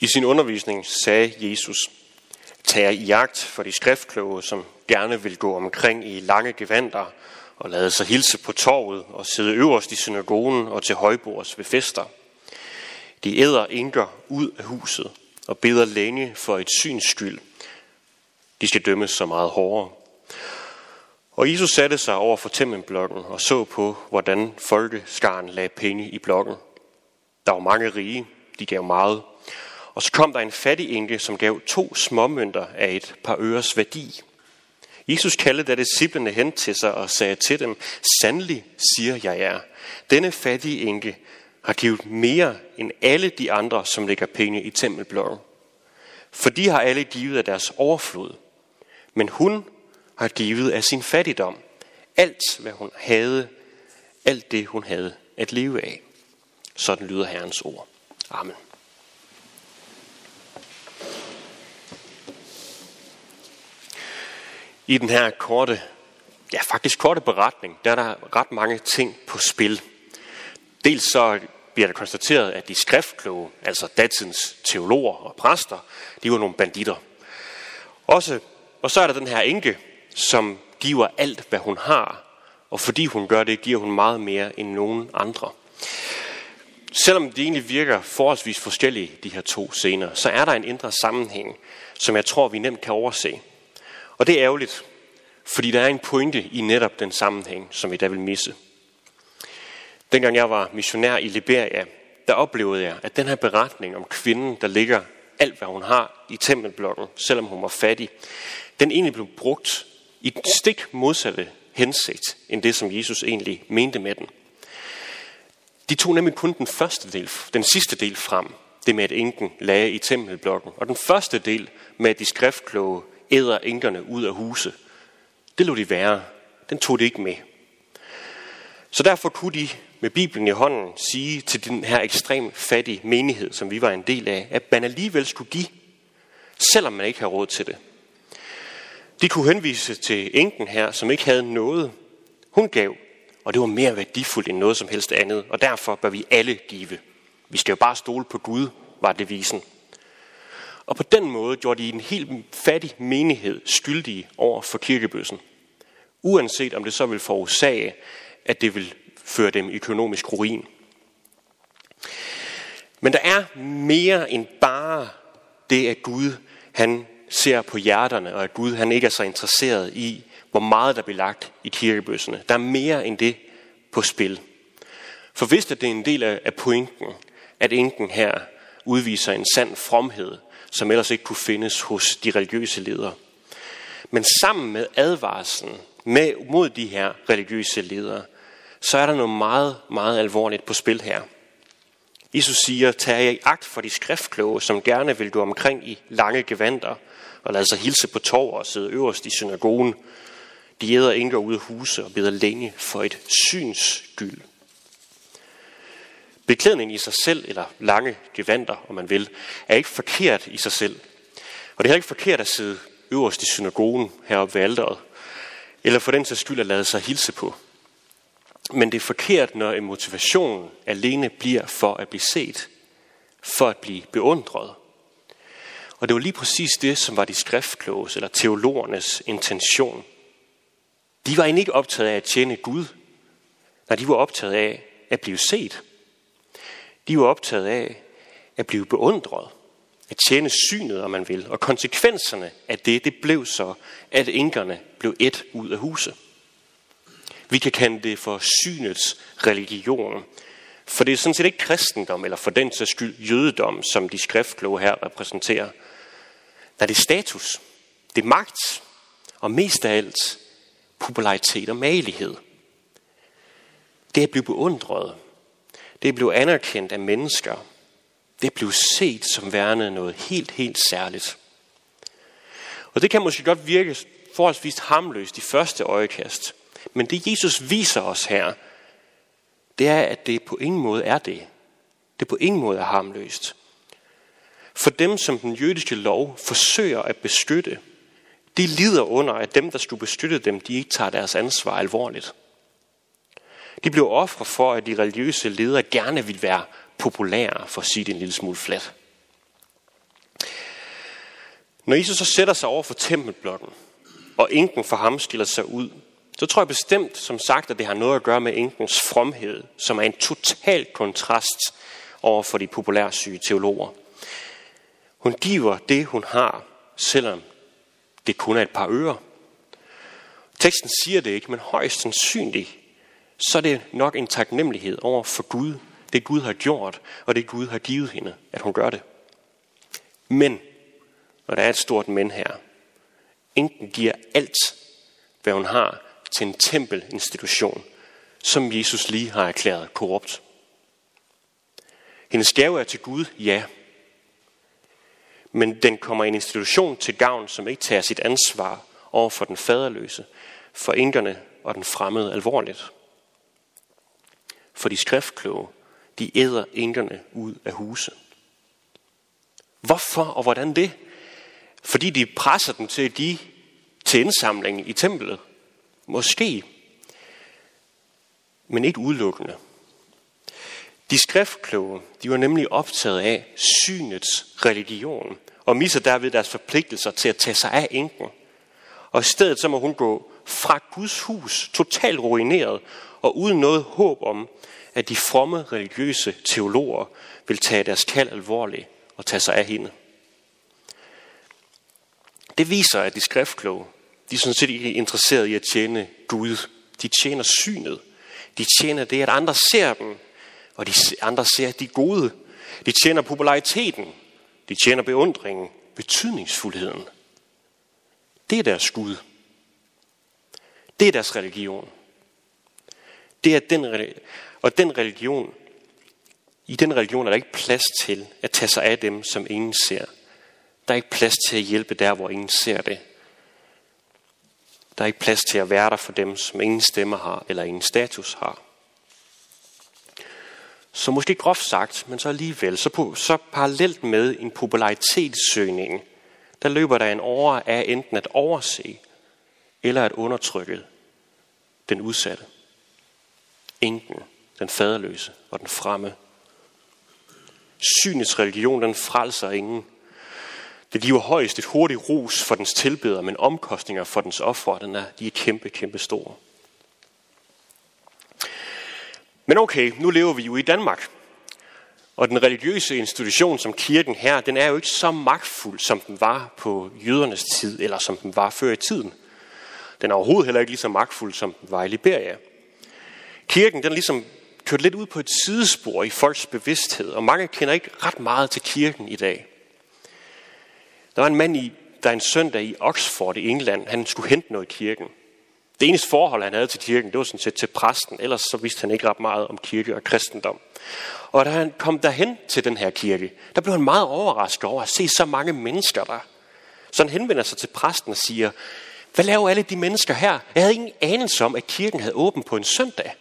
I sin undervisning sagde Jesus, tag i jagt for de skriftkloge, som gerne vil gå omkring i lange gevanter og lade sig hilse på torvet og sidde øverst i synagogen og til højbords ved fester. De æder inker ud af huset og beder længe for et syns skyld. De skal dømmes så meget hårdere. Og Jesus satte sig over for tempelblokken og så på, hvordan folkeskaren lagde penge i blokken. Der var mange rige, de gav meget. Og så kom der en fattig enke, som gav to småmønter af et par øres værdi. Jesus kaldte da disciplene hen til sig og sagde til dem, Sandelig siger jeg jer, denne fattige enke har givet mere end alle de andre, som lægger penge i tempelblokken. For de har alle givet af deres overflod. Men hun har givet af sin fattigdom. Alt, hvad hun havde, alt det, hun havde at leve af. Sådan lyder Herrens ord. Amen. I den her korte, ja faktisk korte beretning, der er der ret mange ting på spil. Dels så bliver det konstateret, at de skriftkloge, altså datidens teologer og præster, de var nogle banditter. Også, og så er der den her enke, som giver alt, hvad hun har, og fordi hun gør det, giver hun meget mere end nogen andre. Selvom de egentlig virker forholdsvis forskellige, de her to scener, så er der en indre sammenhæng, som jeg tror, vi nemt kan overse. Og det er ærgerligt, fordi der er en pointe i netop den sammenhæng, som vi da vil misse. Dengang jeg var missionær i Liberia, der oplevede jeg, at den her beretning om kvinden, der ligger alt, hvad hun har i tempelblokken, selvom hun var fattig, den egentlig blev brugt i den stik modsatte hensigt, end det, som Jesus egentlig mente med den. De tog nemlig kun den første del, den sidste del frem, det med at enken lagde i tempelblokken, og den første del med, at de skriftkloge æder enkerne ud af huse. Det lå de være. Den tog det ikke med. Så derfor kunne de med Bibelen i hånden sige til den her ekstrem fattige menighed, som vi var en del af, at man alligevel skulle give, selvom man ikke har råd til det. De kunne henvise til enken her, som ikke havde noget. Hun gav, og det var mere værdifuldt end noget som helst andet, og derfor bør vi alle give. Vi skal jo bare stole på Gud, var det visen. Og på den måde gjorde de en helt fattig menighed skyldige over for kirkebøssen. Uanset om det så vil forårsage, at det vil føre dem i økonomisk ruin. Men der er mere end bare det, at Gud han ser på hjerterne, og at Gud han ikke er så interesseret i, hvor meget der bliver lagt i kirkebøsserne. Der er mere end det på spil. For hvis det er en del af pointen, at enken her udviser en sand fromhed, som ellers ikke kunne findes hos de religiøse ledere. Men sammen med advarslen med, mod de her religiøse ledere, så er der noget meget, meget alvorligt på spil her. Jesus siger, tag jer i agt for de skriftkloge, som gerne vil gå omkring i lange gevanter og lade sig hilse på torv og sidde øverst i synagogen. De æder indgår ud af huse og beder længe for et syns skyld. Beklædning i sig selv, eller lange gevanter, om man vil, er ikke forkert i sig selv. Og det er ikke forkert at sidde øverst i synagogen heroppe ved alderet, eller for den sags skyld at lade sig hilse på. Men det er forkert, når en motivation alene bliver for at blive set, for at blive beundret. Og det var lige præcis det, som var de skriftkloges eller teologernes intention. De var egentlig ikke optaget af at tjene Gud. Nej, de var optaget af at blive set. De var optaget af at blive beundret, at tjene synet, om man vil. Og konsekvenserne af det, det blev så, at enkerne blev et ud af huset. Vi kan kalde det for synets religion. For det er sådan set ikke kristendom, eller for den sags skyld jødedom, som de skriftkloge her repræsenterer. Der er det status, det er magt, og mest af alt popularitet og malighed. Det at blive beundret, det blev anerkendt af mennesker. Det blev set som værende noget helt, helt særligt. Og det kan måske godt virke forholdsvis hamløst i første øjekast. Men det Jesus viser os her, det er, at det på ingen måde er det. Det på ingen måde er hamløst. For dem, som den jødiske lov forsøger at beskytte, de lider under, at dem, der skulle beskytte dem, de ikke tager deres ansvar alvorligt. De blev ofre for, at de religiøse ledere gerne ville være populære, for at sige det en lille smule flat. Når Jesus så sætter sig over for tempelblokken, og enken for ham skiller sig ud, så tror jeg bestemt, som sagt, at det har noget at gøre med enkens fromhed, som er en total kontrast over for de populære syge teologer. Hun giver det, hun har, selvom det kun er et par øre. Teksten siger det ikke, men højst sandsynligt, så er det nok en taknemmelighed over for Gud, det Gud har gjort, og det Gud har givet hende, at hun gør det. Men, og der er et stort men her, enken giver alt, hvad hun har, til en tempelinstitution, som Jesus lige har erklæret korrupt. Hendes gave er til Gud, ja. Men den kommer en institution til gavn, som ikke tager sit ansvar over for den faderløse, for enkerne og den fremmede alvorligt. For de skriftkloge, de æder enkerne ud af huset. Hvorfor og hvordan det? Fordi de presser dem til at give til indsamling i templet. Måske. Men ikke udelukkende. De skriftkloge, de var nemlig optaget af synets religion, og misser derved deres forpligtelser til at tage sig af enken. Og i stedet så må hun gå fra Guds hus, totalt ruineret, og uden noget håb om, at de fromme religiøse teologer vil tage deres kald alvorligt og tage sig af hende. Det viser, at de skriftkloge, de er sådan set ikke interesseret i at tjene Gud. De tjener synet. De tjener det, at andre ser dem, og de andre ser, de gode. De tjener populariteten. De tjener beundringen, betydningsfuldheden. Det er deres Gud. Det er deres religion. Det er den, og den religion, i den religion er der ikke plads til at tage sig af dem, som ingen ser. Der er ikke plads til at hjælpe der, hvor ingen ser det. Der er ikke plads til at være der for dem, som ingen stemme har eller ingen status har. Så måske groft sagt, men så alligevel, så, på, så parallelt med en popularitetssøgning, der løber der en over af enten at overse eller at undertrykke den udsatte. Enken, den faderløse og den fremme. Synets religion, den frelser ingen. Det giver højst et hurtigt ros for dens tilbeder, men omkostninger for dens offer, den er, de er kæmpe, kæmpe store. Men okay, nu lever vi jo i Danmark. Og den religiøse institution som kirken her, den er jo ikke så magtfuld, som den var på jødernes tid, eller som den var før i tiden. Den er overhovedet heller ikke lige så magtfuld, som den var i Liberia. Kirken, den er ligesom kørt lidt ud på et sidespor i folks bevidsthed, og mange kender ikke ret meget til kirken i dag. Der var en mand, i, der en søndag i Oxford i England, han skulle hente noget i kirken. Det eneste forhold, han havde til kirken, det var sådan set til præsten. Ellers så vidste han ikke ret meget om kirke og kristendom. Og da han kom derhen til den her kirke, der blev han meget overrasket over at se så mange mennesker der. Så han henvender sig til præsten og siger, hvad laver alle de mennesker her? Jeg havde ingen anelse om, at kirken havde åbent på en søndag.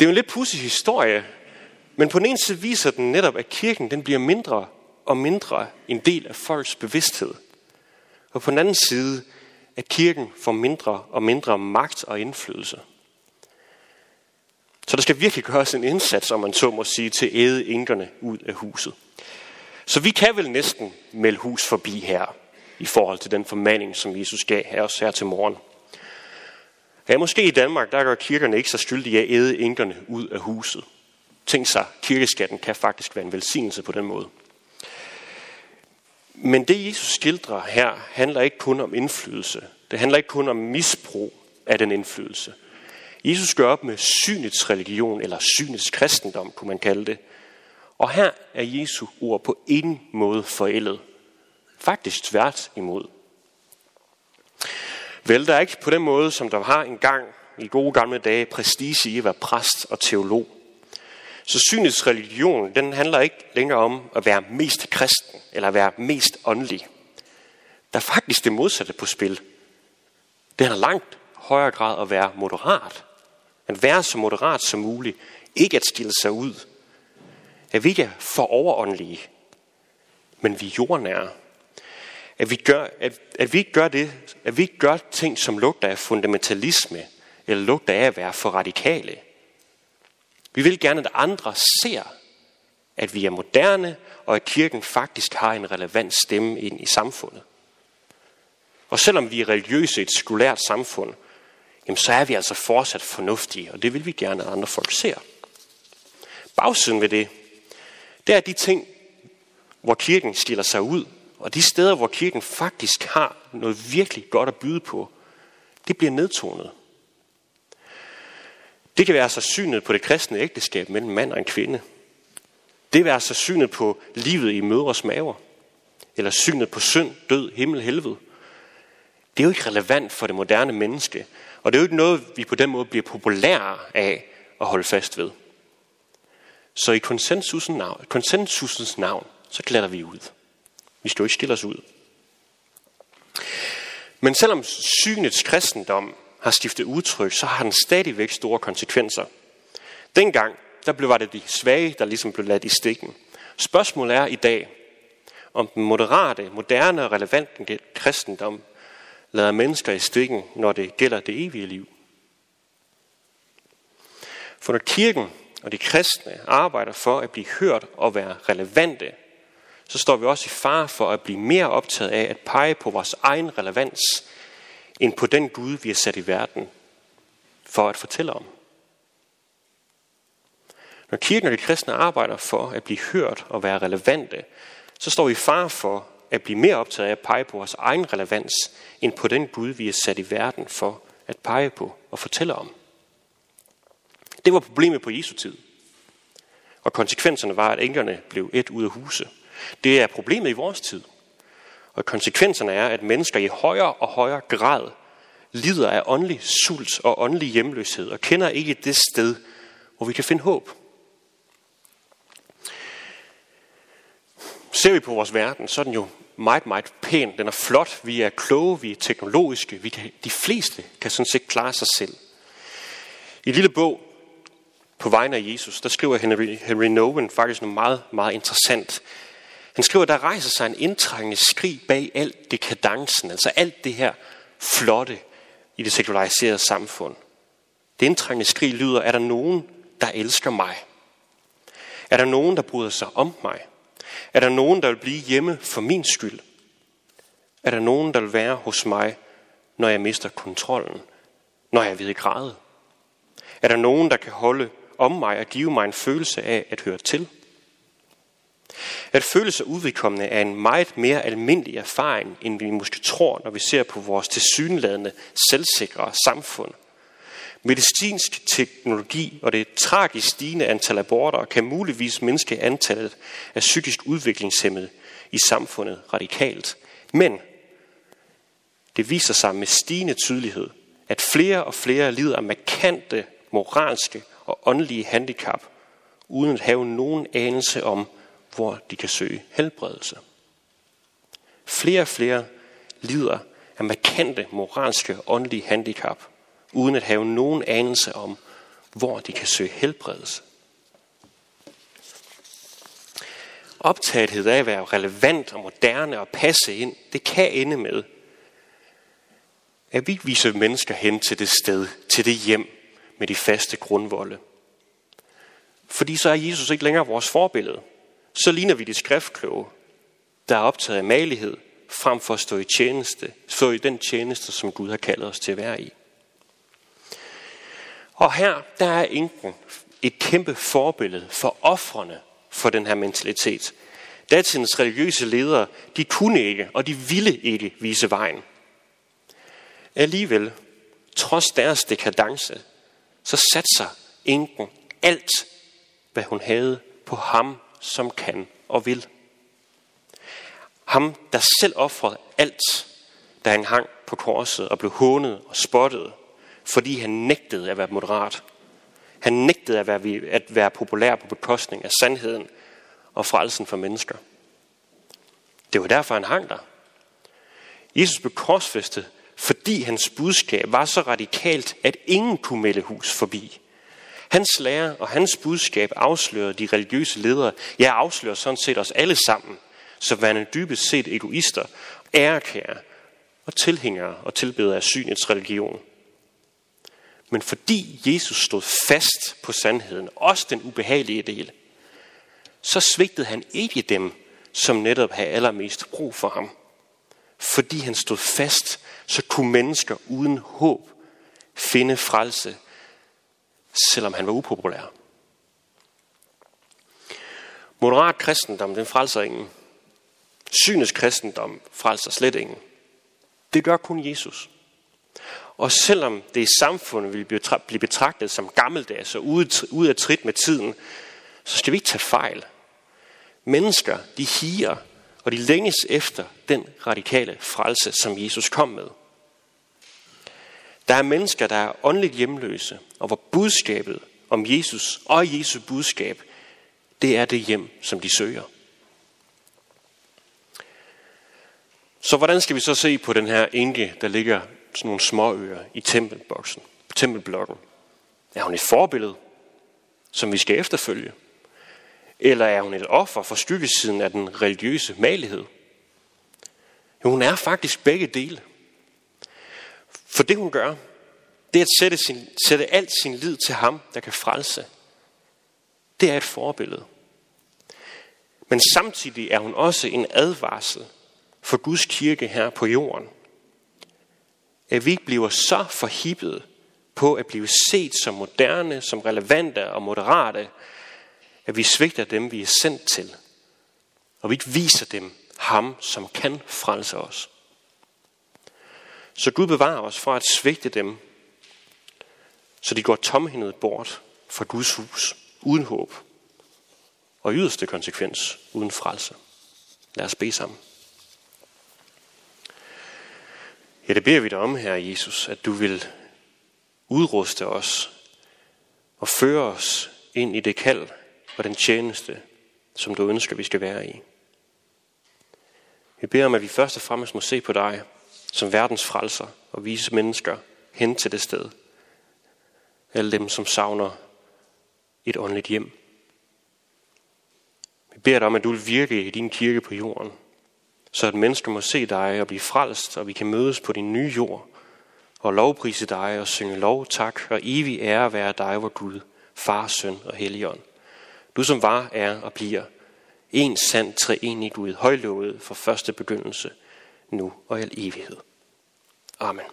Det er jo en lidt pudsig historie, men på den ene side viser den netop, at kirken den bliver mindre og mindre en del af folks bevidsthed. Og på den anden side, at kirken får mindre og mindre magt og indflydelse. Så der skal virkelig gøres en indsats, om man så må sige, til æde inkerne ud af huset. Så vi kan vel næsten melde hus forbi her, i forhold til den formaning, som Jesus gav her os her til morgen. Ja, måske i Danmark, der gør kirkerne ikke så skyldige at æde enkerne ud af huset. Tænk sig, kirkeskatten kan faktisk være en velsignelse på den måde. Men det Jesus skildrer her, handler ikke kun om indflydelse. Det handler ikke kun om misbrug af den indflydelse. Jesus gør op med synets religion, eller synets kristendom, kunne man kalde det. Og her er Jesu ord på ingen måde forældet. Faktisk tvært imod. Vel, der er ikke på den måde, som der har engang i gode gamle dage prestige i at være præst og teolog. Så synets religion, den handler ikke længere om at være mest kristen, eller at være mest åndelig. Der er faktisk det modsatte på spil. Det er langt højere grad at være moderat. At være så moderat som muligt. Ikke at stille sig ud. At vi ikke er for overåndelige, men vi er jordnære. At vi, gør, at, at vi ikke gør det, at vi ikke gør ting, som lugter af fundamentalisme, eller lugter af at være for radikale. Vi vil gerne, at andre ser, at vi er moderne, og at kirken faktisk har en relevant stemme ind i samfundet. Og selvom vi er religiøse i et sekulært samfund, jamen så er vi altså fortsat fornuftige, og det vil vi gerne, at andre folk ser. Bagsiden ved det, det er de ting, hvor kirken stiller sig ud, og de steder, hvor kirken faktisk har noget virkelig godt at byde på, det bliver nedtonet. Det kan være så synet på det kristne ægteskab mellem mand og en kvinde. Det kan være så synet på livet i mødres maver. Eller synet på synd, død, himmel, helvede. Det er jo ikke relevant for det moderne menneske. Og det er jo ikke noget, vi på den måde bliver populære af at holde fast ved. Så i konsensusens navn, konsensusens navn så klatter vi ud. Vi skal jo ikke stille os ud. Men selvom synets kristendom har skiftet udtryk, så har den stadigvæk store konsekvenser. Dengang, der blev var det de svage, der ligesom blev ladt i stikken. Spørgsmålet er i dag, om den moderate, moderne og relevante kristendom lader mennesker i stikken, når det gælder det evige liv. For når kirken og de kristne arbejder for at blive hørt og være relevante, så står vi også i fare for at blive mere optaget af at pege på vores egen relevans, end på den Gud, vi er sat i verden for at fortælle om. Når kirken og de kristne arbejder for at blive hørt og være relevante, så står vi i fare for at blive mere optaget af at pege på vores egen relevans, end på den Gud, vi er sat i verden for at pege på og fortælle om. Det var problemet på Jesu tid. Og konsekvenserne var, at englerne blev et ud af huse. Det er problemet i vores tid. Og konsekvenserne er, at mennesker i højere og højere grad lider af åndelig sult og åndelig hjemløshed og kender ikke det sted, hvor vi kan finde håb. Ser vi på vores verden, så er den jo meget, meget pæn. Den er flot. Vi er kloge, vi er teknologiske. Vi kan, de fleste kan sådan set klare sig selv. I en lille bog på vegne af Jesus, der skriver Henry, Henry Nowen faktisk noget meget, meget interessant. Han skriver, der rejser sig en indtrængende skrig bag alt det kadancen, altså alt det her flotte i det sekulariserede samfund. Det indtrængende skrig lyder, er der nogen, der elsker mig? Er der nogen, der bryder sig om mig? Er der nogen, der vil blive hjemme for min skyld? Er der nogen, der vil være hos mig, når jeg mister kontrollen? Når jeg er ved at græde? Er der nogen, der kan holde om mig og give mig en følelse af at høre til? At føle sig uvedkommende er en meget mere almindelig erfaring, end vi måske tror, når vi ser på vores tilsyneladende selvsikre samfund. Medicinsk teknologi og det tragisk stigende antal aborter kan muligvis mindske antallet af psykisk udviklingshemmede i samfundet radikalt. Men det viser sig med stigende tydelighed, at flere og flere lider af markante moralske og åndelige handicap, uden at have nogen anelse om, hvor de kan søge helbredelse. Flere og flere lider af markante moralske og åndelige handicap, uden at have nogen anelse om, hvor de kan søge helbredelse. Optagethed af at være relevant og moderne og passe ind, det kan ende med, at vi viser mennesker hen til det sted, til det hjem med de faste grundvolde. Fordi så er Jesus ikke længere vores forbillede så ligner vi de skriftkloge, der er optaget af malighed, frem for at stå i, tjeneste, stå i den tjeneste, som Gud har kaldet os til at være i. Og her, der er enken et kæmpe forbillede for offrene for den her mentalitet. Datidens religiøse ledere, de kunne ikke, og de ville ikke vise vejen. Alligevel, trods deres dekadence, så satser enken alt, hvad hun havde på ham som kan og vil. Ham, der selv offrede alt, da han hang på korset og blev hånet og spottet, fordi han nægtede at være moderat. Han nægtede at være, at være populær på bekostning af sandheden og frelsen for mennesker. Det var derfor, han hang der. Jesus blev korsfæstet, fordi hans budskab var så radikalt, at ingen kunne melde hus forbi. Hans lære og hans budskab afslører de religiøse ledere, ja afslører sådan set os alle sammen, som værende dybest set egoister, ærekære og tilhængere og tilbedere af synets religion. Men fordi Jesus stod fast på sandheden, også den ubehagelige del, så svigtede han ikke dem, som netop havde allermest brug for ham. Fordi han stod fast, så kunne mennesker uden håb finde frelse, selvom han var upopulær. Moderat kristendom, den frelser ingen. Synets kristendom frelser slet ingen. Det gør kun Jesus. Og selvom det i samfundet vil blive betragtet som gammeldags og ude af trit med tiden, så skal vi ikke tage fejl. Mennesker, de higer, og de længes efter den radikale frelse, som Jesus kom med. Der er mennesker, der er åndeligt hjemløse, og hvor budskabet om Jesus og Jesu budskab, det er det hjem, som de søger. Så hvordan skal vi så se på den her enke, der ligger sådan nogle småøer i tempelboksen, tempelblokken? Er hun et forbillede, som vi skal efterfølge? Eller er hun et offer for skyggesiden af den religiøse malighed? Jo, hun er faktisk begge dele. For det hun gør, det er at sætte, sin, sætte alt sin lid til ham, der kan frelse. Det er et forbillede. Men samtidig er hun også en advarsel for Guds kirke her på jorden. At vi ikke bliver så forhippet på at blive set som moderne, som relevante og moderate, at vi svigter dem, vi er sendt til. Og vi ikke viser dem ham, som kan frelse os. Så Gud bevarer os fra at svigte dem, så de går tomhændet bort fra Guds hus, uden håb, og yderste konsekvens uden frelse. Lad os bede sammen. Ja, det beder vi dig om, her Jesus, at du vil udruste os og føre os ind i det kald og den tjeneste, som du ønsker, vi skal være i. Vi beder om, at vi først og fremmest må se på dig som verdens frelser og vise mennesker hen til det sted. Alle dem, som savner et åndeligt hjem. Vi beder dig om, at du vil virke i din kirke på jorden, så at mennesker må se dig og blive frelst, og vi kan mødes på din nye jord og lovprise dig og synge lov, tak og evig ære være dig, vor Gud, Far, Søn og Helligånd. Du som var, er og bliver en sand treenig Gud, højlovet fra første begyndelse, nu og i al evighed. Amen.